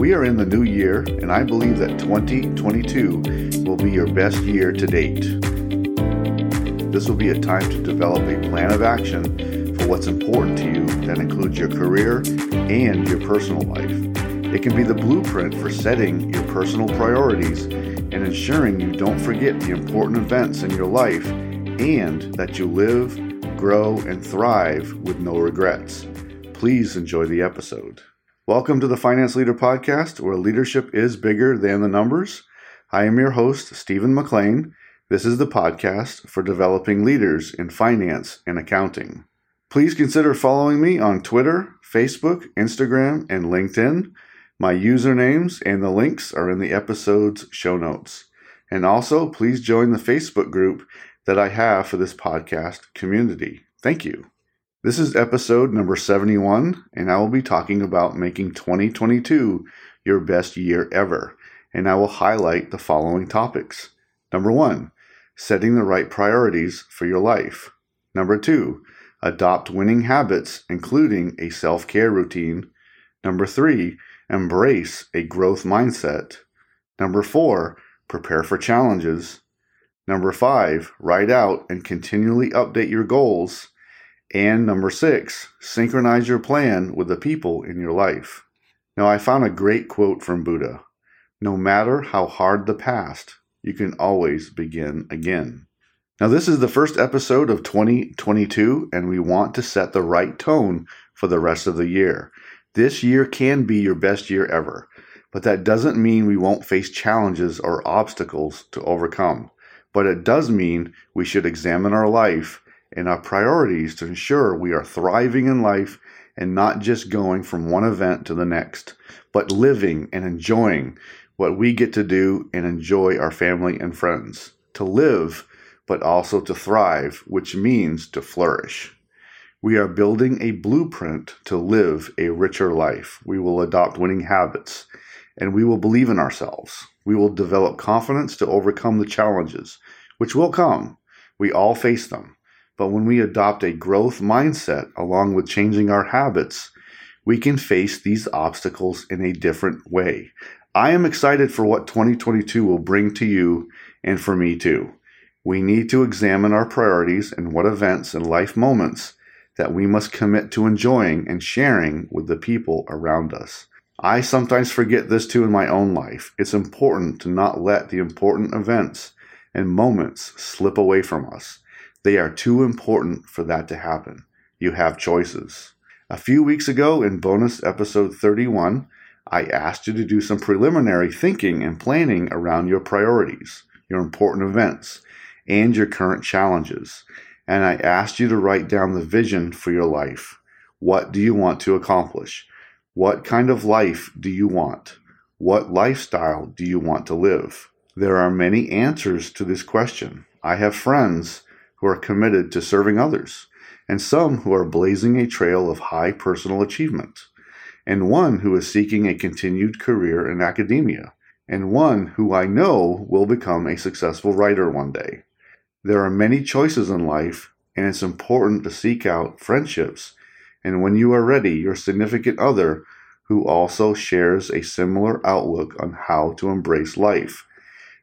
We are in the new year, and I believe that 2022 will be your best year to date. This will be a time to develop a plan of action for what's important to you that includes your career and your personal life. It can be the blueprint for setting your personal priorities and ensuring you don't forget the important events in your life and that you live, grow, and thrive with no regrets. Please enjoy the episode. Welcome to the Finance Leader Podcast, where leadership is bigger than the numbers. I am your host, Stephen McLain. This is the podcast for developing leaders in finance and accounting. Please consider following me on Twitter, Facebook, Instagram, and LinkedIn. My usernames and the links are in the episode's show notes. And also, please join the Facebook group that I have for this podcast community. Thank you. This is episode number 71, and I will be talking about making 2022 your best year ever. And I will highlight the following topics. Number one, setting the right priorities for your life. Number two, adopt winning habits, including a self care routine. Number three, embrace a growth mindset. Number four, prepare for challenges. Number five, write out and continually update your goals. And number six, synchronize your plan with the people in your life. Now, I found a great quote from Buddha No matter how hard the past, you can always begin again. Now, this is the first episode of 2022, and we want to set the right tone for the rest of the year. This year can be your best year ever, but that doesn't mean we won't face challenges or obstacles to overcome. But it does mean we should examine our life and our priorities to ensure we are thriving in life and not just going from one event to the next, but living and enjoying what we get to do and enjoy our family and friends. To live, but also to thrive, which means to flourish. We are building a blueprint to live a richer life. We will adopt winning habits and we will believe in ourselves. We will develop confidence to overcome the challenges, which will come. We all face them. But when we adopt a growth mindset along with changing our habits, we can face these obstacles in a different way. I am excited for what 2022 will bring to you and for me too. We need to examine our priorities and what events and life moments that we must commit to enjoying and sharing with the people around us. I sometimes forget this too in my own life. It's important to not let the important events and moments slip away from us. They are too important for that to happen. You have choices. A few weeks ago in bonus episode 31, I asked you to do some preliminary thinking and planning around your priorities, your important events, and your current challenges. And I asked you to write down the vision for your life. What do you want to accomplish? What kind of life do you want? What lifestyle do you want to live? There are many answers to this question. I have friends who are committed to serving others, and some who are blazing a trail of high personal achievement, and one who is seeking a continued career in academia, and one who I know will become a successful writer one day. There are many choices in life, and it's important to seek out friendships, and when you are ready, your significant other who also shares a similar outlook on how to embrace life.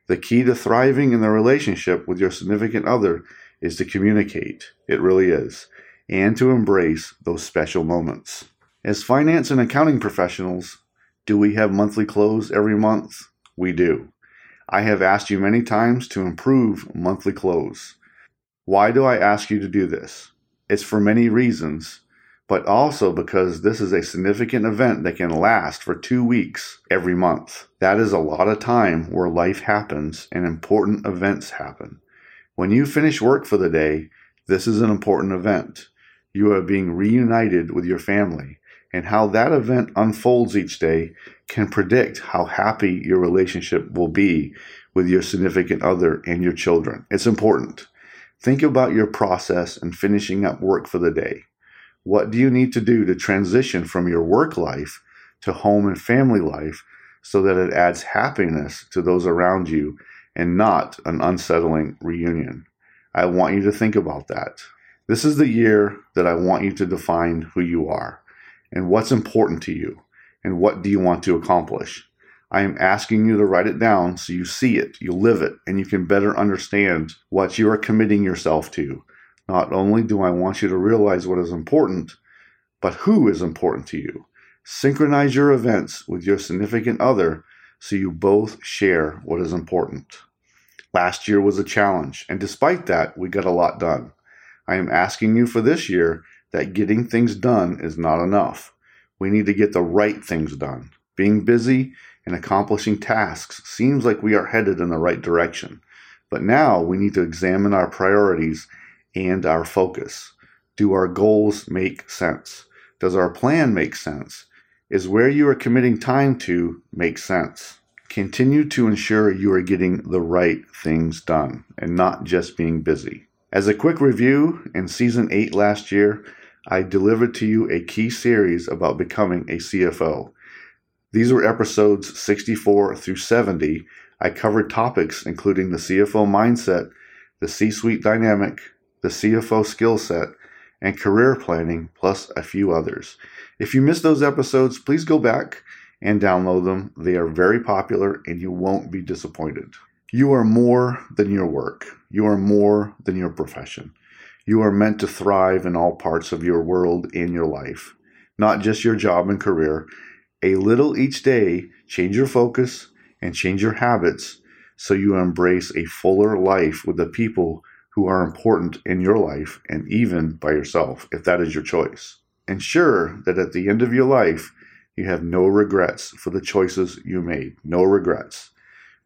The key to thriving in the relationship with your significant other is to communicate. It really is. And to embrace those special moments. As finance and accounting professionals, do we have monthly close every month? We do. I have asked you many times to improve monthly close. Why do I ask you to do this? It's for many reasons, but also because this is a significant event that can last for two weeks every month. That is a lot of time where life happens and important events happen. When you finish work for the day, this is an important event. You are being reunited with your family, and how that event unfolds each day can predict how happy your relationship will be with your significant other and your children. It's important. Think about your process and finishing up work for the day. What do you need to do to transition from your work life to home and family life so that it adds happiness to those around you and not an unsettling reunion. I want you to think about that. This is the year that I want you to define who you are and what's important to you and what do you want to accomplish? I am asking you to write it down so you see it, you live it, and you can better understand what you are committing yourself to. Not only do I want you to realize what is important, but who is important to you. Synchronize your events with your significant other so you both share what is important. Last year was a challenge, and despite that, we got a lot done. I am asking you for this year that getting things done is not enough. We need to get the right things done. Being busy and accomplishing tasks seems like we are headed in the right direction. But now we need to examine our priorities and our focus. Do our goals make sense? Does our plan make sense? Is where you are committing time to make sense? Continue to ensure you are getting the right things done and not just being busy. As a quick review, in season 8 last year, I delivered to you a key series about becoming a CFO. These were episodes 64 through 70. I covered topics including the CFO mindset, the C suite dynamic, the CFO skill set, and career planning, plus a few others. If you missed those episodes, please go back and download them. They are very popular and you won't be disappointed. You are more than your work, you are more than your profession. You are meant to thrive in all parts of your world and your life, not just your job and career. A little each day, change your focus and change your habits so you embrace a fuller life with the people who are important in your life and even by yourself, if that is your choice. Ensure that at the end of your life, you have no regrets for the choices you made. No regrets.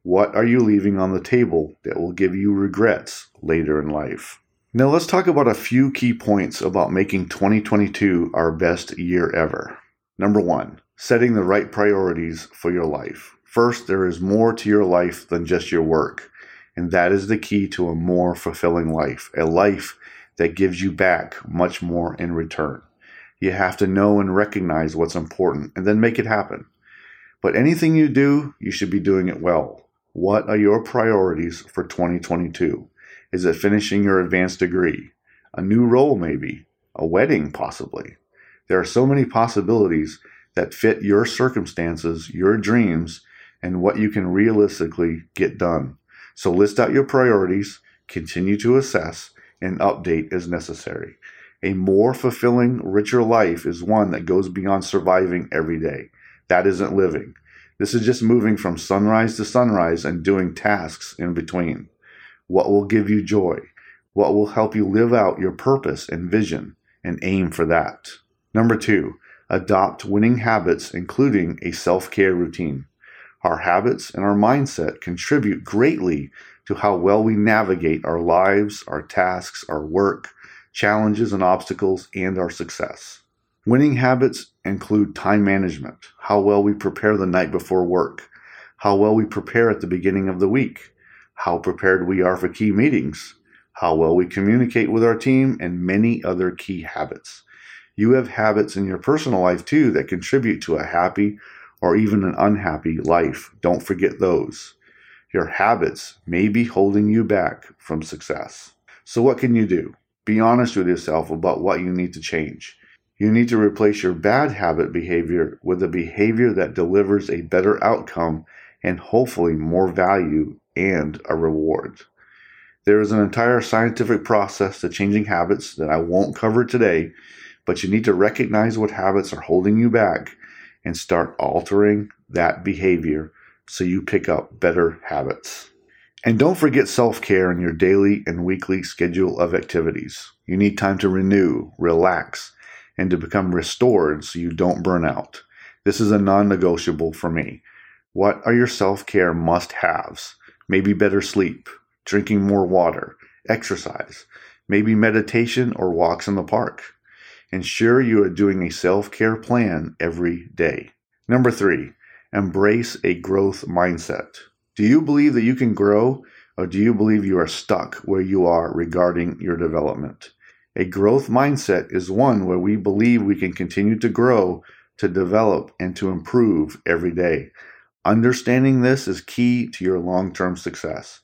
What are you leaving on the table that will give you regrets later in life? Now, let's talk about a few key points about making 2022 our best year ever. Number one, setting the right priorities for your life. First, there is more to your life than just your work, and that is the key to a more fulfilling life, a life that gives you back much more in return. You have to know and recognize what's important and then make it happen. But anything you do, you should be doing it well. What are your priorities for 2022? Is it finishing your advanced degree? A new role, maybe? A wedding, possibly? There are so many possibilities that fit your circumstances, your dreams, and what you can realistically get done. So list out your priorities, continue to assess, and update as necessary. A more fulfilling, richer life is one that goes beyond surviving every day. That isn't living. This is just moving from sunrise to sunrise and doing tasks in between. What will give you joy? What will help you live out your purpose and vision and aim for that? Number two, adopt winning habits, including a self care routine. Our habits and our mindset contribute greatly to how well we navigate our lives, our tasks, our work, challenges and obstacles, and our success. Winning habits include time management, how well we prepare the night before work, how well we prepare at the beginning of the week, how prepared we are for key meetings, how well we communicate with our team, and many other key habits. You have habits in your personal life too that contribute to a happy or even an unhappy life. Don't forget those. Your habits may be holding you back from success. So, what can you do? Be honest with yourself about what you need to change. You need to replace your bad habit behavior with a behavior that delivers a better outcome and hopefully more value and a reward. There is an entire scientific process to changing habits that I won't cover today, but you need to recognize what habits are holding you back and start altering that behavior so you pick up better habits. And don't forget self care in your daily and weekly schedule of activities. You need time to renew, relax, and to become restored so you don't burn out. This is a non negotiable for me. What are your self care must haves? maybe better sleep, drinking more water, exercise, maybe meditation or walks in the park. Ensure you are doing a self care plan every day. Number three, embrace a growth mindset. Do you believe that you can grow, or do you believe you are stuck where you are regarding your development? A growth mindset is one where we believe we can continue to grow, to develop, and to improve every day. Understanding this is key to your long term success.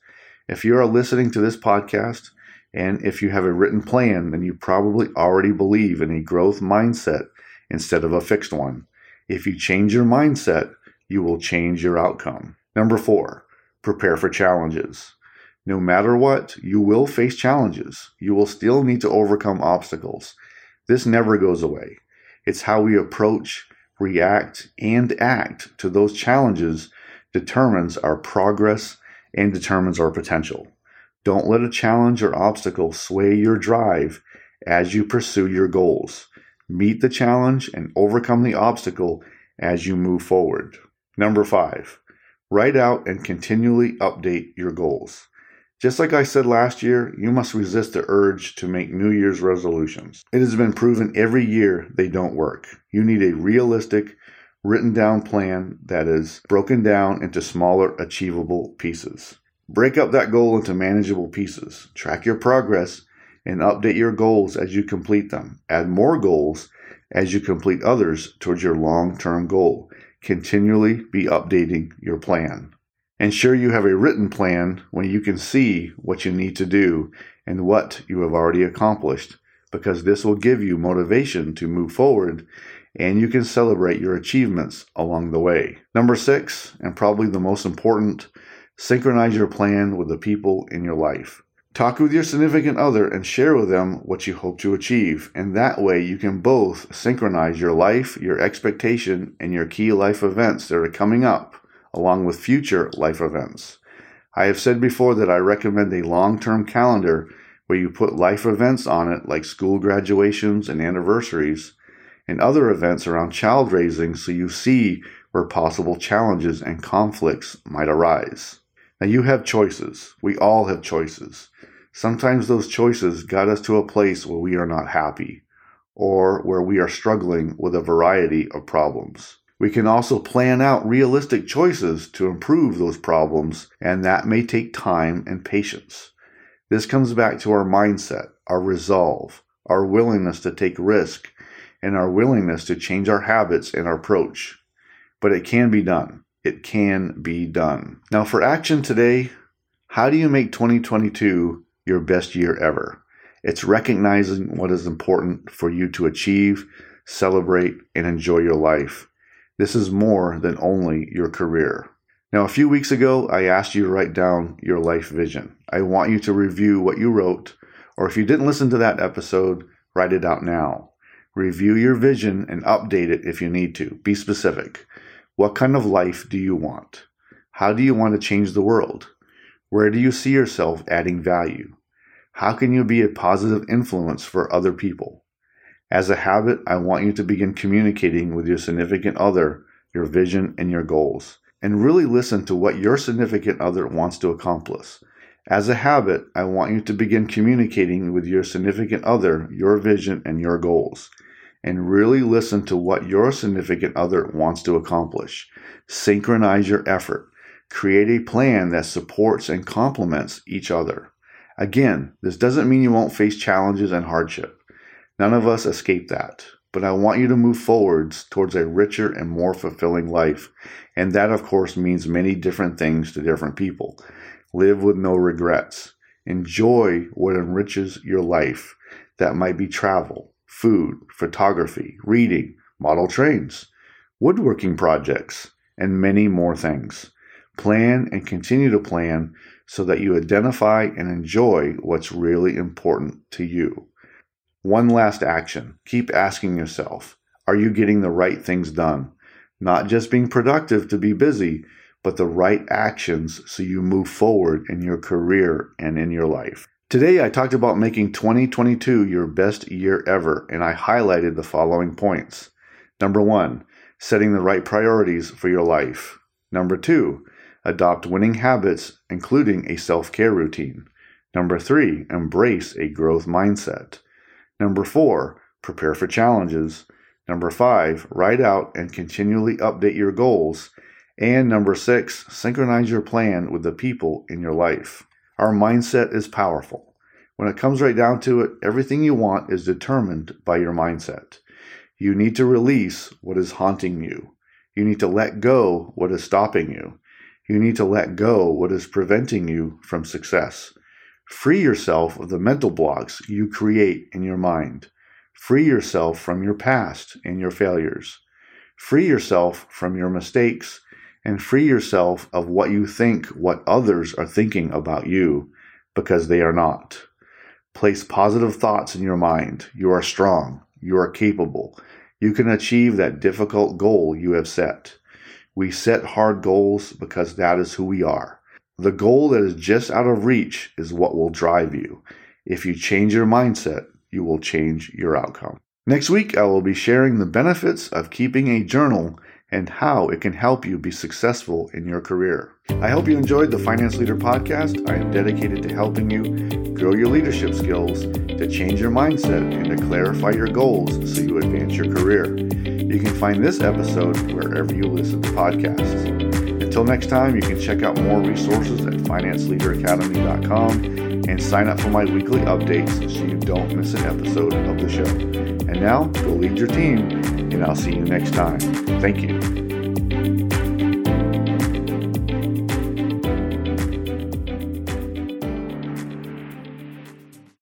If you are listening to this podcast and if you have a written plan, then you probably already believe in a growth mindset instead of a fixed one. If you change your mindset, you will change your outcome. Number four, prepare for challenges. No matter what, you will face challenges. You will still need to overcome obstacles. This never goes away. It's how we approach, react, and act to those challenges determines our progress and determines our potential. Don't let a challenge or obstacle sway your drive as you pursue your goals. Meet the challenge and overcome the obstacle as you move forward. Number five, write out and continually update your goals. Just like I said last year, you must resist the urge to make New Year's resolutions. It has been proven every year they don't work. You need a realistic, written down plan that is broken down into smaller, achievable pieces. Break up that goal into manageable pieces. Track your progress and update your goals as you complete them. Add more goals as you complete others towards your long term goal. Continually be updating your plan. Ensure you have a written plan when you can see what you need to do and what you have already accomplished, because this will give you motivation to move forward and you can celebrate your achievements along the way. Number six, and probably the most important, synchronize your plan with the people in your life. Talk with your significant other and share with them what you hope to achieve, and that way you can both synchronize your life, your expectation, and your key life events that are coming up along with future life events. I have said before that I recommend a long term calendar where you put life events on it, like school graduations and anniversaries, and other events around child raising, so you see where possible challenges and conflicts might arise. Now, you have choices. We all have choices. Sometimes those choices got us to a place where we are not happy, or where we are struggling with a variety of problems. We can also plan out realistic choices to improve those problems, and that may take time and patience. This comes back to our mindset, our resolve, our willingness to take risk, and our willingness to change our habits and our approach. But it can be done. It can be done. Now, for action today, how do you make 2022 your best year ever? It's recognizing what is important for you to achieve, celebrate, and enjoy your life. This is more than only your career. Now, a few weeks ago, I asked you to write down your life vision. I want you to review what you wrote, or if you didn't listen to that episode, write it out now. Review your vision and update it if you need to. Be specific. What kind of life do you want? How do you want to change the world? Where do you see yourself adding value? How can you be a positive influence for other people? As a habit, I want you to begin communicating with your significant other your vision and your goals, and really listen to what your significant other wants to accomplish. As a habit, I want you to begin communicating with your significant other your vision and your goals, and really listen to what your significant other wants to accomplish. Synchronize your effort. Create a plan that supports and complements each other. Again, this doesn't mean you won't face challenges and hardship. None of us escape that. But I want you to move forwards towards a richer and more fulfilling life. And that, of course, means many different things to different people. Live with no regrets. Enjoy what enriches your life. That might be travel, food, photography, reading, model trains, woodworking projects, and many more things. Plan and continue to plan so that you identify and enjoy what's really important to you. One last action. Keep asking yourself, are you getting the right things done? Not just being productive to be busy, but the right actions so you move forward in your career and in your life. Today, I talked about making 2022 your best year ever, and I highlighted the following points. Number one, setting the right priorities for your life. Number two, adopt winning habits, including a self care routine. Number three, embrace a growth mindset. Number four, prepare for challenges. Number five, write out and continually update your goals. And number six, synchronize your plan with the people in your life. Our mindset is powerful. When it comes right down to it, everything you want is determined by your mindset. You need to release what is haunting you. You need to let go what is stopping you. You need to let go what is preventing you from success. Free yourself of the mental blocks you create in your mind. Free yourself from your past and your failures. Free yourself from your mistakes and free yourself of what you think what others are thinking about you because they are not. Place positive thoughts in your mind. You are strong. You are capable. You can achieve that difficult goal you have set. We set hard goals because that is who we are. The goal that is just out of reach is what will drive you. If you change your mindset, you will change your outcome. Next week, I will be sharing the benefits of keeping a journal and how it can help you be successful in your career. I hope you enjoyed the Finance Leader podcast. I am dedicated to helping you grow your leadership skills, to change your mindset, and to clarify your goals so you advance your career. You can find this episode wherever you listen to podcasts. Until next time, you can check out more resources at financeleaderacademy.com and sign up for my weekly updates so you don't miss an episode of the show. And now, go lead your team, and I'll see you next time. Thank you.